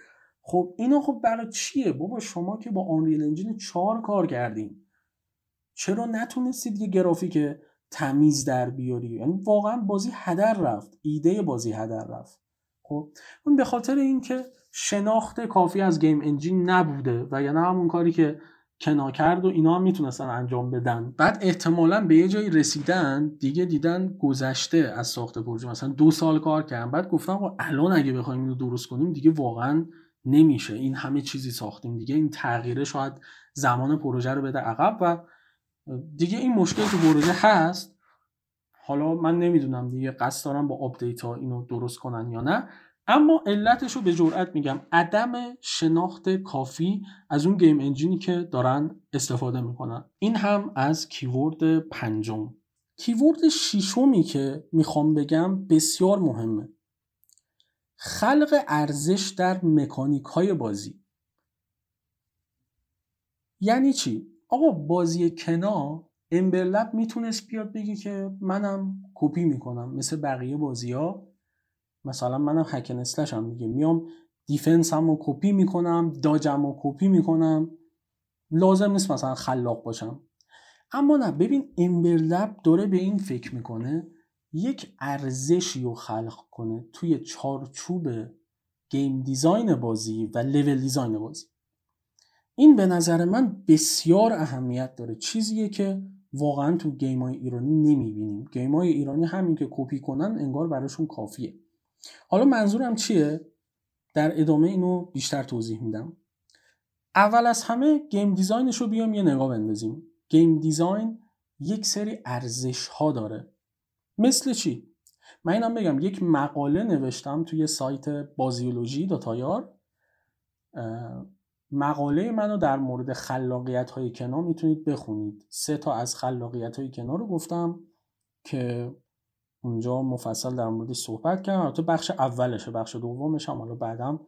خب اینا خب برای چیه؟ بابا شما که با Unreal Engine 4 کار کردیم چرا نتونستید یه گرافیک تمیز در بیاری؟ یعنی واقعا بازی هدر رفت. ایده بازی هدر رفت. خب اون به خاطر اینکه شناخت کافی از گیم انجین نبوده و یعنی همون کاری که کنا کرد و اینا هم می‌تونستن انجام بدن. بعد احتمالا به یه جایی رسیدن دیگه دیدن گذشته از ساخت پروژه. مثلا دو سال کار کردن بعد گفتم الان اگه بخوایم اینو درست کنیم دیگه واقعا نمیشه. این همه چیزی ساختیم دیگه. این تغییره شاید زمان پروژه رو بده عقب و دیگه این مشکل تو پروژه هست. حالا من نمی‌دونم دیگه قصد دارم با آپدیت ها اینو درست کنن یا نه. اما علتش رو به جرئت میگم. عدم شناخت کافی از اون game engine ی که دارن استفاده می‌کنن. این هم از keyword پنجم. keyword شیشمی که می‌خوام بگم بسیار مهمه. خلق ارزش در مکانیک های بازی. یعنی چی؟ آقا بازی Kena Ember Lab می‌تونست بیاد بگی که منم کپی می‌کنم مثل بقیه بازی ها مثلا منم هکن هم دیگه. میام defense هم کپی می‌کنم dodge م رو کپی می‌کنم. لازم نیست مثلا خلاق باشم. اما نه ببین Ember Lab داره به این فکر می‌کنه یک ارزشی رو خلق کنه توی چارچوب game design بازی و level design بازی. این به نظر من بسیار اهمیت داره. چیزیه که واقعا تو game های ایرانی نمی‌بینیم. game های ایرانی همین که کپی کنن انگار براشون کافیه. حالا منظورم چیه؟ در ادامه اینو بیشتر توضیح میدم. اول از همه game design ش رو بیام یه نگاه بندازیم. game design یک سری ارزش ها داره. مثل چی؟ من اینم بگم یک مقاله نوشتم توی سایت بازیولوژی dot ir مقاله منو در مورد خلاقیت های Kena می‌تونید بخونید. سه تا از خلاقیت های Kena رو گفتم که اونجا مفصل در موردش صحبت کردم. البته بخش اولشه بخش دومش هم حالا بعدم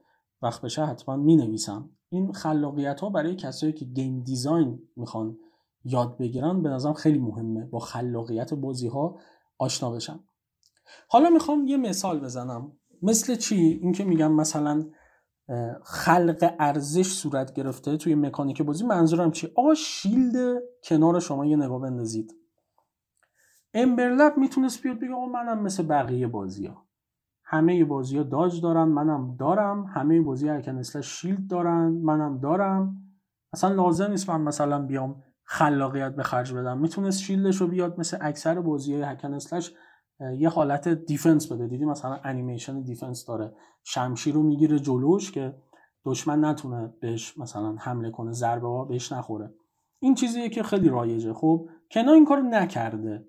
وقت بشه حتما می نویسم این خلاقیت ها برای کسایی که گیم دیزاین می‌خوان یاد بگیرن به نظرم خیلی مهمه با خلاقیت بازی ها آشنا بشن حالا می‌خوام یه مثال بزنم. مثل چی؟ اینکه میگم مثلا خلق ارزش صورت گرفته توی مکانیک بازی. منظورم چی آقا شیلد کنار شما یه نگاه بندازید. Ember Lab می‌تونست بیاد بگه آقا منم مثل بقیه بازی ها همه بازی ها dodge دارن منم دارم. همه بازی ها shield دارن منم دارم. اصلا لازم نیست من مثلا بیام خلاقیت به خرج بدم. می‌تونست شیلدش رو بیاد مثل اکثر بازی های hack and یه حالت defense بده. دیدی مثلا انیمیشن defense داره. شمشیر رو می‌گیره جلوش که دشمن نتونه بهش مثلا حمله کنه ضربه ها بهش نخوره. این چیزیه که خیلی رایجه. خب کنا این کار نکرده.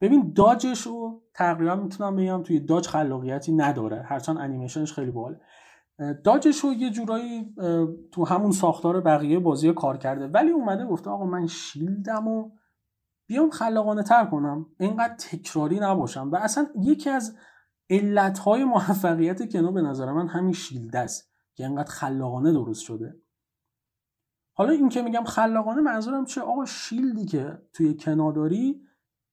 ببین داجش رو تقریبا می‌تونم بگم توی داج خلاقیتی نداره. هرچند انیمیشنش خیلی باله داجش رو یه جورایی تو همون ساختار بقیه بازی کار کرده. ولی اومده گفته آقا من شیلدم و بیام خلاقانه تر کنم. اینقدر تکراری نباشم. و اصلا یکی از علتهای موفقیت کنو به نظر من همین شیلد است که اینقدر خلاقانه درست شده. حالا این که میگم خلاقانه منظورم چه آقا شیلدی که توی کناداری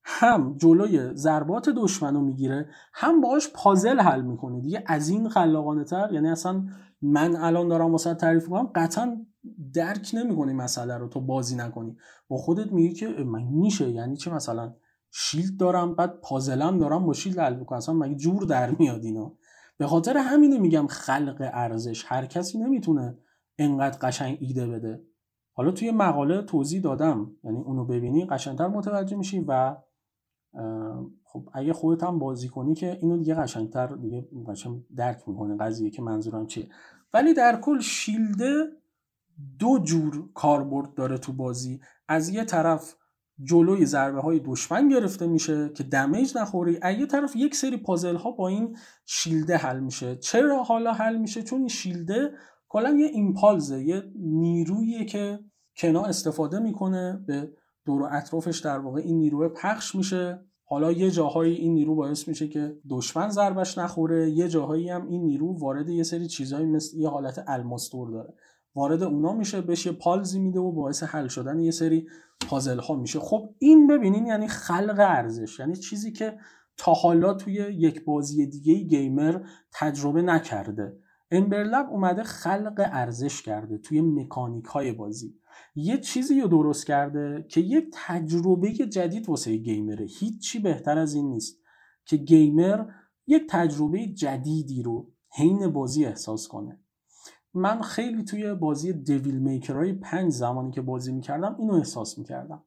هم جلوی ضربات دشمن رو می‌گیره هم باهاش پازل حل می‌کنه. دیگه از این خلاقانه تر یعنی اصلا من الان دارم واسه تعریف کنم قطعا درک نمی‌کنی مسئله رو تو بازی نکنی. با خودت میگی که من میشه؟ یعنی چه مثلا شیلد دارم بعد پازلم دارم با شیلد حل بکنم اصلا مگه جور در میاد اینا؟ به خاطر همینه میگم خلق ارزش. هر کسی نمی‌تونه انقدر قشنگ ایده بده. حالا توی مقاله توضیح دادم. یعنی اونو ببینی قشنگتر متوجه میشی و خب اگه خودت هم بازی کنی که اینو دیگه قشنگتر دیگه قشنگ درک می‌کنه قضیه که منظورم چیه. ولی در کل شیلده دو جور کاربرد داره تو بازی. از یه طرف جلوی ضربه های دشمن گرفته میشه که دمیج نخوری. یه طرف یک سری پازل ها با این شیلده حل میشه. چرا حالا حل میشه؟ چون این شیلده کلا یه ایمپالزه یه نیرویی که کنا استفاده می‌کنه به دور و اطرافش در واقع این نیروی پخش میشه. حالا یه جاهایی این نیرو باعث میشه که دشمن ضربش نخوره. یه جاهایی هم این نیرو وارد یه سری چیزایی مثل یه حالت الماستور داره. وارد اونا میشه بهش یه پالزی میده و باعث حل شدن یه سری پازل ها میشه. خب این ببینین یعنی خلق ارزش. یعنی چیزی که تا حالا توی یک بازی دیگه گیمر تجربه نکرده. امبرلب اومده خلق ارزش کرده توی مکانیک های بازی. یه چیزی رو درست کرده که یه تجربه جدید واسه گیمره. هیچی بهتر از این نیست که گیمر یه تجربه جدیدی رو حین بازی احساس کنه. من خیلی توی بازی دویل میکرهای پنج زمانی که بازی می‌کردم اینو احساس می‌کردم.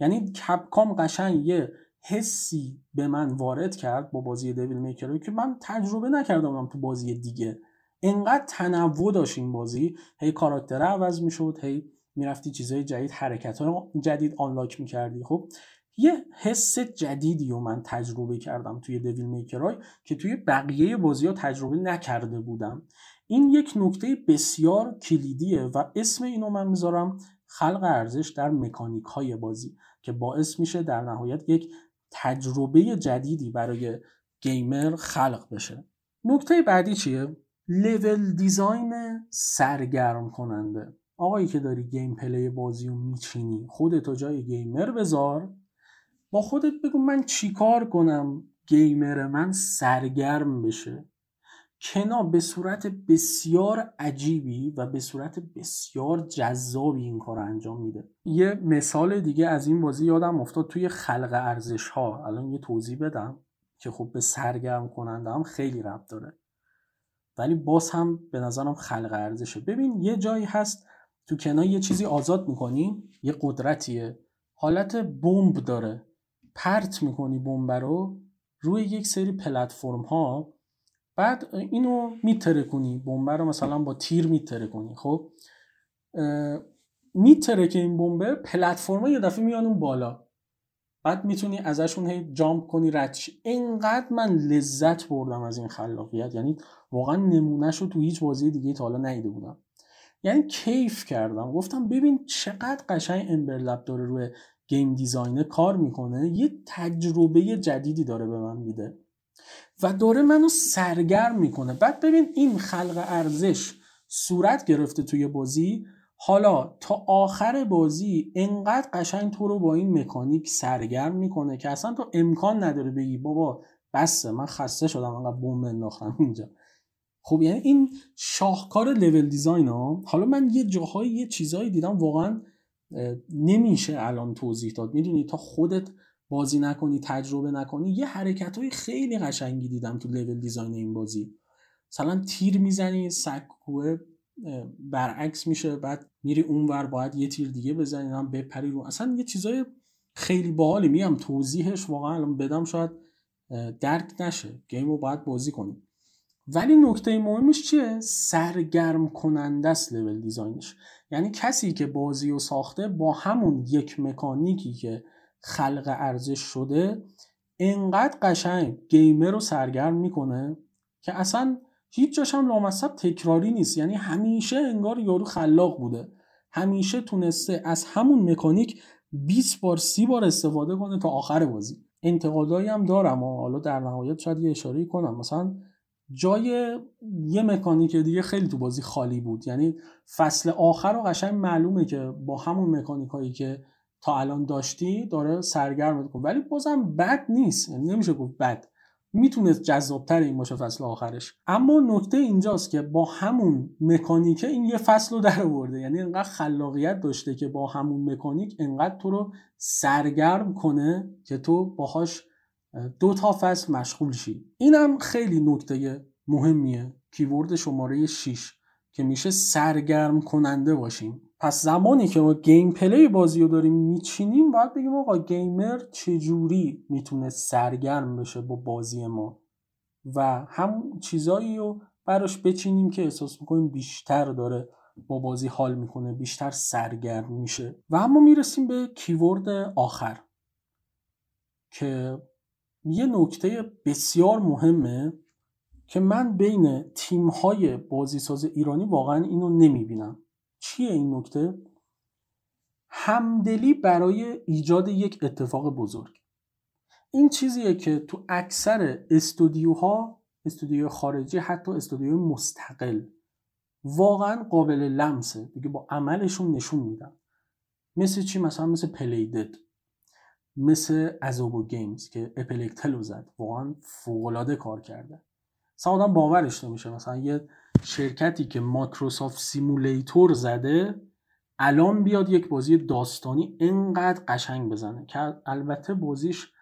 یعنی کپکام قشنگ یه حسی به من وارد کرد با بازی دویل میکرهایی که من تجربه نکردم تو بازی دیگه. انقدر تنوع داشت این بازی. هی کاراکتر عوض می‌شد هی می‌رفتی چیزهای جدید حرکت های جدید آنلاک می‌کردی. خب یه حس جدیدی رو من تجربه کردم توی دویل میکرای که توی بقیه بازی ها تجربه نکرده بودم. این یک نکته بسیار کلیدیه و اسم اینو من می‌ذارم خلق ارزش در مکانیک های بازی که باعث میشه در نهایت یک تجربه جدیدی برای گیمر خلق بشه. نکته بعدی چیه؟ level design سرگرم کننده. آقایی که داری gameplay بازی رو میچینی خودتو جای گیمر بذار. با خودت بگو من چیکار کنم گیمر من سرگرم بشه. Kena به صورت بسیار عجیبی و به صورت بسیار جذابی این کار انجام میده. یه مثال دیگه از این بازی یادم افتاد توی خلق ارزش ها الان یه توضیح بدم که خب به سرگرم کننده هم خیلی ربط داره. ولی باز هم به نظرم خلق ارزشه. ببین یه جایی هست تو کنا یه چیزی آزاد می‌کنی یه قدرتیه. حالت بمب داره. پرت می‌کنی بمب رو روی یک سری پلتفرم ها بعد اینو میتره کنی بمب رو مثلا با تیر میتره کنی خب؟ میتره که این بمبه پلتفرم یه دفعه میان اون بالا. بعد می‌تونی ازشون هی جامپ کنی ردش اینقدر من لذت بردم از این خلاقیت. یعنی واقعا نمونهش رو تو هیچ بازی دیگه تا حالا ندیده بودم. یعنی کیف کردم. گفتم ببین چقدر قشنگ امبرلب داره روی گیم دیزاینه کار می‌کنه. یه تجربه جدیدی داره به من میده و داره منو سرگرم می‌کنه. بعد ببین این خلق ارزش صورت گرفته توی بازی. حالا تا آخر بازی انقدر قشنگ تو رو با این مکانیک سرگرم می‌کنه که اصلا تو امکان نداره بگی بابا بسه من خسته شدم انقدر بوم انداختم اینجا. خب یعنی این شاهکار لول دیزاین ها حالا من یه جاهایی یه چیزهایی دیدم واقعا نمیشه الان توضیح داد. می‌دونی تا خودت بازی نکنی تجربه نکنی یه حرکت های خیلی قشنگی دیدم تو لول دیزاین این بازی. مثلا تیر می‌زنی سکوه برعکس میشه بعد میری اونور باید یه تیر دیگه بزنی هم بپری رو. اصلا یه چیزای خیلی باحالی. میام توضیحش واقعا الان بدم شاید درک نشه. گیم رو باید بازی کنی. ولی نکته مهمش چیه؟ سرگرم کننده است لول دیزاینش یعنی کسی که بازی رو ساخته با همون یک مکانیکی که خلق ارزش شده انقدر قشنگ گیمر رو سرگرم می‌کنه که اصلا هیچ جاش هم لامصب تکراری نیست. یعنی همیشه انگار یارو خلاق بوده. همیشه تونسته از همون مکانیک 20 بار 30 بار استفاده کنه تا آخر بازی. انتقادایی هم دارم و حالا در نهایت شاید یه اشاره کنم. مثلا جای یه مکانیک دیگه خیلی تو بازی خالی بود. یعنی فصل آخر و قشنگ معلومه که با همون مکانیک هایی که تا الان داشتی داره سرگرم کن ولی بازم بد نیست. یعنی نمیشه گفت بد. می‌تونست جذابتر این باشه فصل آخرش. اما نکته اینجاست که با همون مکانیکه این یه فصل رو در آورده. یعنی انقدر خلاقیت داشته که با همون مکانیک انقدر تو رو سرگرم کنه که تو باهاش دو تا فصل مشغول شی. اینم خیلی نکته مهمیه keyword شماره 6 که میشه سرگرم کننده باشیم. پس زمانی که ما gameplay بازی رو داریم میچینیم باید بگیم آقا گیمر چجوری می‌تونه سرگرم بشه با بازی ما؟ و هم چیزایی رو براش بچینیم که احساس می‌کنیم بیشتر داره با بازی حال می‌کنه بیشتر سرگرم میشه. و اما می‌رسیم به کیورد آخر که یه نکته بسیار مهمه که من بین تیم های بازیساز ایرانی واقعا اینو نمی‌بینم. چیه این نکته؟ همدلی برای ایجاد یک اتفاق بزرگ. این چیزیه که تو اکثر استودیوها استودیو خارجی حتی استودیو مستقل واقعا قابل لمسه. دیگه با عملشون نشون میدن. مثل چی؟ مثلا مثل Playdead مثل Asobo Games که A Plague Tale رو زد. واقعا فوقالعاده کار کرده. مثلا آدم باورش نمیشه. مثلا یه شرکتی که Microsoft Simulator زده الان بیاد یک بازی داستانی انقدر قشنگ بزنه که البته بازیش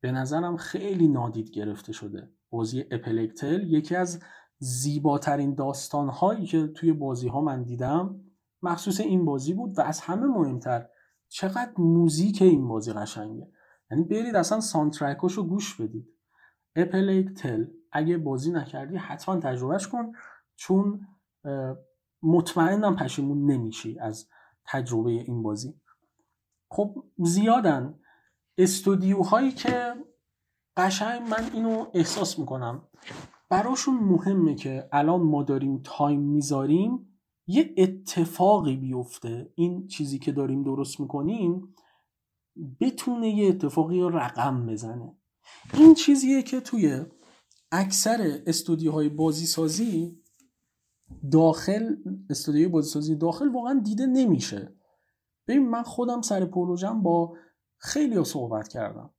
به نظرم خیلی نادید گرفته شده. بازی A Plague Tale یکی از زیباترین داستان هایی که توی بازی ها من دیدم مخصوص این بازی بود و از همه مهمتر چقدر موزیک این بازی قشنگه. یعنی برید اصلا soundtrack ش رو گوش بدید. A Plague Tale اگه بازی نکردی حتما تجربهش کن چون مطمئنم پشیمون نمیشی از تجربه این بازی. خب زیادن. استودیوهایی که قشنگ من اینو احساس می‌کنم. براشون مهمه که الان ما داریم تایم می‌ذاریم. یه اتفاقی بیفته. این چیزی که داریم درست می‌کنیم بتونه یه اتفاقی رقم بزنه. این چیزیه که توی اکثر استودیوهای بازی سازی داخل استودیوی بازی سازی داخل واقعا دیده نمیشه. ببین من خودم سر پروژم با خیلی صحبت کردم.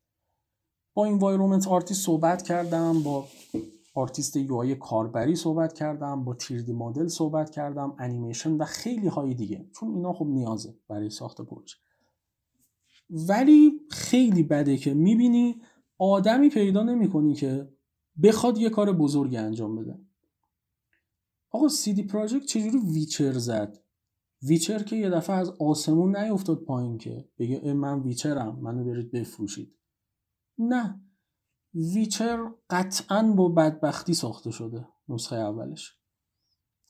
با environment artist صحبت کردم با artist UI های کاربری صحبت کردم با تیردی مدل صحبت کردم انیمیشن و خیلی های دیگه. چون اینا خب نیازه برای ساخت پروژه. ولی خیلی بده که می‌بینی آدمی پیدا نمی‌کنی که بخواد یه کار بزرگی انجام بده. آقا دی پراجکت چجوری ویچر زد؟ ویچر که یه دفعه از آسمون نیفتاد پایین که بگه من ویچرم منو برید بفروشید. نه. ویچر قطعا با بدبختی ساخته شده نسخه اولش.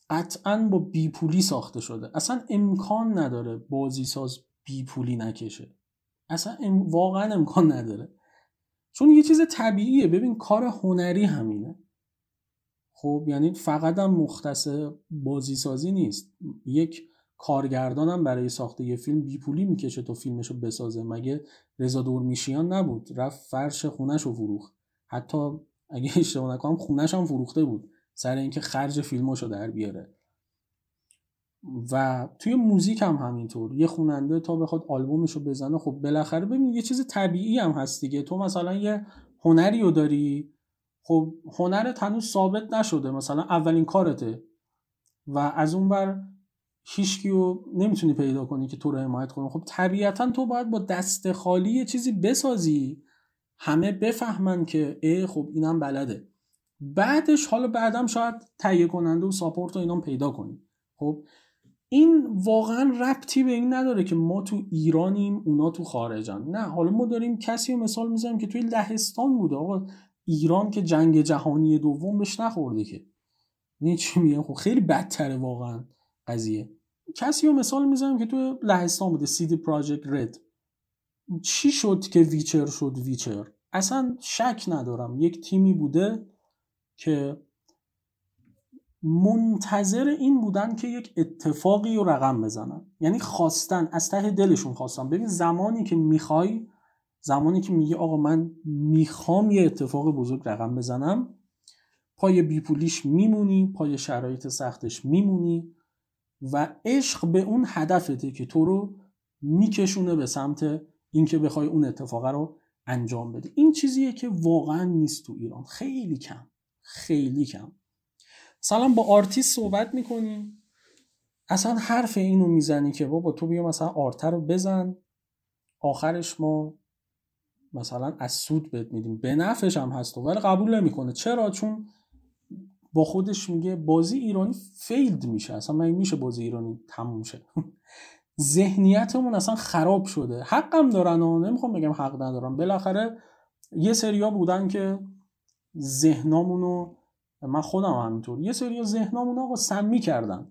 قطعا با بیپولی ساخته شده. اصلا امکان نداره بازی ساز بیپولی نکشه. اصلا واقعا امکان نداره. چون یه چیز طبیعیه. ببین کار هنری همینه. خب یعنی فقط هم مختص بازی سازی نیست. یک کارگردانم برای ساخته یه فیلم بیپولی می‌کشه تا فیلمشو بسازه. مگه رضا دورمیشیان نبود؟ رفت فرش خونش رو فروخت. حتی اگه اشتباه نکنم خونش هم فروخته بود. سر اینکه خرج فیلماشو در بیاره. و توی موزیک هم همینطور. یه خوننده تا بخواد آلبومش رو بزنه خب بالاخره ببین یه چیز طبیعی هم هست دیگه. تو مثلا یه هنری رو داری. خب هنرت هنوز ثابت نشده. مثلا اولین کارته. و از اون بر هیچکی رو نمی‌تونی پیدا کنی که تو رو حمایت کنه. خب طبیعتا تو باید با دست خالی یه چیزی بسازی. همه بفهمن که ای خب اینم بلده. بعدش حالا بعدم شاید تهیه کننده و ساپورت و اینام پیدا کنی. خب این واقعا ربطی به این نداره که ما تو ایرانیم اونا تو خارجن. نه حالا ما داریم کسی رو مثال می‌زنیم که توی لهستان بوده. آقا ایران که جنگ جهانی دوم بهش نخورده که. نه چی میگم؟ خب خیلی بدتره واقعا. قضیه. کسی رو مثال می‌زنم که تو لهستان بوده سیدی پراجکت رد. چی شد که ویچر شد ویچر؟ اصلا شک ندارم. یک تیمی بوده که منتظر این بودن که یک اتفاقی رو رقم بزنن. یعنی خواستن از ته دلشون خواستن. ببین زمانی که می‌خوای زمانی که میگه آقا من می‌خوام یه اتفاق بزرگ رقم بزنم پای بیپولیش میمونی پای شرایط سختش میمونی. و عشق به اون هدفته که تو رو میکشونه به سمت اینکه بخوای اون اتفاق رو انجام بدی. این چیزیه که واقعا نیست تو ایران. خیلی کم. خیلی کم. مثلا با آرتیست صحبت می‌کنی اصلا حرف اینو می‌زنی که بابا تو بیا مثلا art رو رو بزن. آخرش ما مثلا از سود بهت میدیم. به نفعش هم هست ولی قبول نمی‌کنه. چرا؟ چون با خودش میگه بازی ایرانی fail میشه. اصلا مگه میشه بازی ایرانی تموم شه؟ <laughs> ذهنیتمون اصلا خراب شده. حقم دارن و نمی‌خوام بگم حق ندارن بالاخره یه سریا بودن که ذهنامونو من خودم همینطور. یه سریا ذهنامون آقا سمی کردن.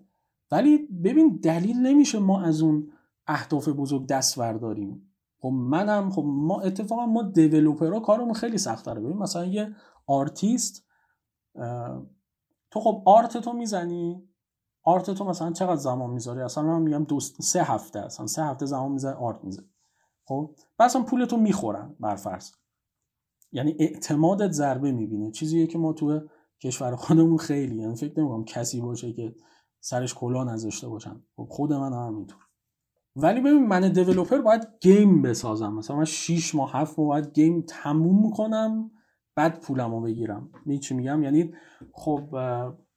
ولی ببین دلیل نمیشه ما از اون اهداف بزرگ دست برداریم. خب منم خب ما اتفاقا ما developer ها کارمون خیلی سختره ببین مثلا یه آرتیست تو خب art تو می‌زنی؟ art تو مثلا چقدر زمان می‌ذاری؟ اصلا من میگم دو سه هفته اصلا سه هفته زمان می‌ذاری art می‌ذاری خب؟ اصلا پول تو می‌خورن برفرض. یعنی اعتمادت ضربه می‌بینه. چیزیه که ما تو کشور خودمون خیلی یعنی فکر نمی‌کنم کسی باشه که سرش کلا نذاشته باشن. خب خود من هم اینطور. ولی ببین من دیولپر باید گیم بسازم. مثلا من 6 ماه 7 ماه باید گیم تموم می‌کنم بعد پولمو بگیرم. می چی میگم؟ یعنی خب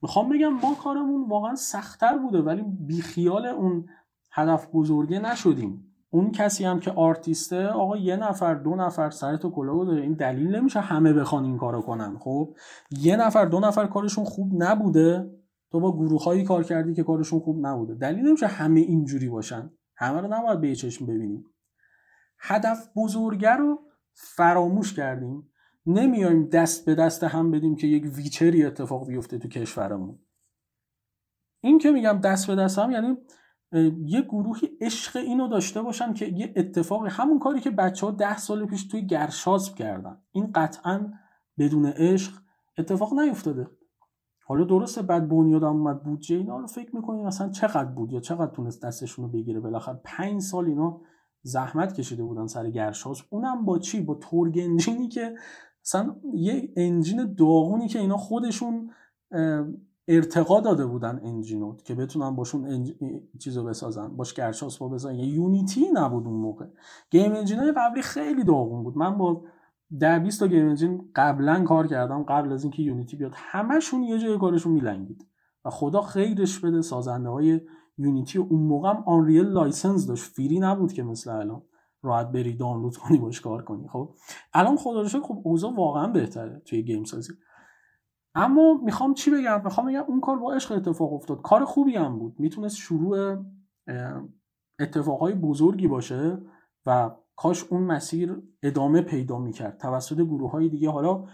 می‌خوام بگم ما کارمون واقعا سختتر بوده ولی بیخیال اون هدف بزرگه نشدیم. اون کسی هم که آرتیسته آقا یه نفر دو نفر سرتو کلا داره. این دلیل نمیشه همه بخوان این کارو کنن خب؟ یه نفر دو نفر کارشون خوب نبوده. تو با گروه هایی کار کردی که کارشون خوب نبوده. دلیل نمیشه همه اینجوری باشن. همه رو نباید به چشم ببینیم. هدف بزرگه رو فراموش کردیم. نمیایم دست به دست هم بدیم که یک ویچری اتفاق بیفته تو کشورمون. این که میگم دست به دست هم یعنی یه گروهی عشق اینو داشته باشن که یه اتفاقی همون کاری که بچه ها ده سال پیش توی گرشاسب کردن. این قطعا بدون عشق اتفاق نیفتاده. حالا درسته بعد بنیاد اومد بودجه اینا رو فکر می‌کنیم مثلا چقدر بود یا چقدر تونست دستشون رو بگیره؟ بالاخره پنج سال اینا زحمت کشیده بودن سر گرشاس اونم با چی؟ با تورگ انجینی که مثلا یه انجین داغونی که اینا خودشون ارتقا داده بودن engine و که بتونن باشون انج... چیزو بسازن باش گرشاس با بزنن یه یونیتی نبود اون موقع. game engine قبلی خیلی داغون بود. من با در 20 تا game engine قبلا کار کردم قبل از اینکه یونیتی بیاد. همشون یه جای کارشون میلنگید. و خدا خیرش بده سازنده های یونیتی. اون موقع هم Unreal license داشت. free نبود که مثل الان. راحت بری دانلود کنی باش کار کنی خب؟ الان خدا رو خب اوضاع واقعا بهتره توی game سازی اما می‌خوام چی بگم؟ می‌خوام بگم اون کار با عشق اتفاق افتاد. کار خوبی هم بود. می‌تونست شروع اتفاقهای بزرگی باشه و کاش اون مسیر ادامه پیدا می‌کرد. توسط گروه های دیگه حالا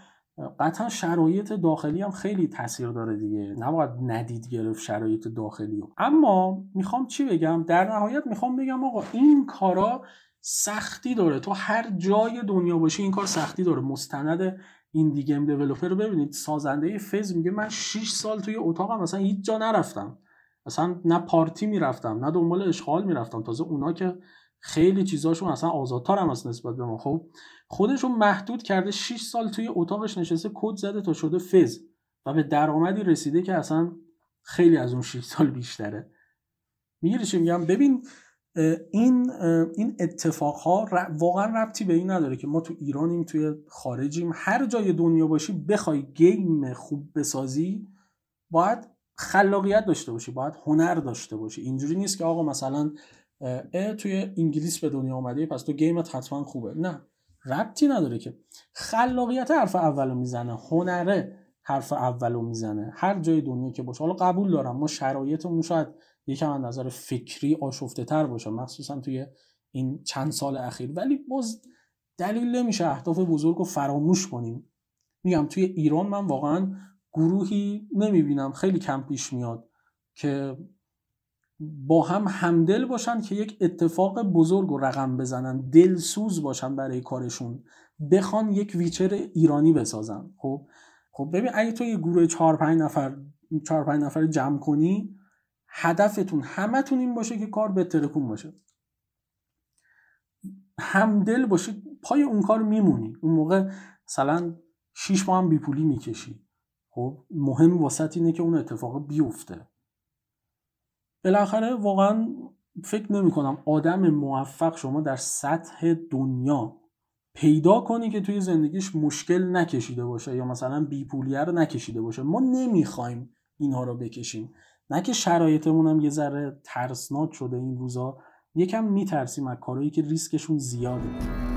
قطعا شرایط داخلی هم خیلی تاثیر داره دیگه. نباید ندید گرفت شرایط داخلی. اما می‌خوام چی بگم؟ در نهایت می‌خوام بگم آقا این کارا سختی داره. تو هر جای دنیا باشی این کار سختی داره. مستند این دیگه دیولپر رو ببینید. سازنده فز میگه من 6 سال توی اتاقم مثلا هیچ جا نرفتم. اصلا نه پارتی می‌رفتم نه دنبال اشغال می‌رفتم. تازه اونا که خیلی چیزاشون اصلا آزادتر هم نسبت به ما. خب خودشون محدود کرده 6 سال توی اتاقش نشسته کد زده تا شده فز و به درآمدی رسیده که اصلا خیلی از اون 6 سال بیشتره. می‌گیری چی میگم؟ ببین این این اتفاق ها واقعا ربطی به این نداره که ما تو ایرانیم توی خارجیم. هر جای دنیا باشی بخوای گیم خوب بسازی باید خلاقیت داشته باشی باید هنر داشته باشی. اینجوری نیست که آقا مثلا توی انگلیس به دنیا آمده پس تو گیمت حتما خوبه. نه ربطی نداره که خلاقیت حرف اولو می‌زنه هنره حرف اولو می‌زنه. هر جای دنیا که باشه. حالا قبول دارم ما شرایطمون شاید یکم از نظر فکری آشفته تر باشه مخصوصا توی این چند سال اخیر. ولی باز دلیل نمیشه اهداف بزرگ رو فراموش کنیم. میگم توی ایران من واقعا گروهی نمی‌بینم خیلی کم پیش میاد که با هم همدل باشن که یک اتفاق بزرگ و رقم بزنن دلسوز باشن برای کارشون بخوان یک ویچر ایرانی بسازن. خب خب ببین اگه تو یه گروه 4 5 نفر 4 5 نفر جمع کنی هدفتون همتون این باشه که کار به ترکون باشه. همدل باشید پای اون کار میمونی. اون موقع مثلا 6 ماه هم بیپولی می‌کشی. خب مهم واسط اینه که اون اتفاق بیفته. بالاخره واقعا فکر نمی کنم آدم موفق شما در سطح دنیا پیدا کنی که توی زندگیش مشکل نکشیده باشه یا مثلا بیپولیه رو نکشیده باشه. ما نمی‌خوایم اینها رو بکشیم. نه که شرایطمون هم یه ذره ترسناک شده این روزا یکم میترسیم از کارهایی که ریسکشون زیاده.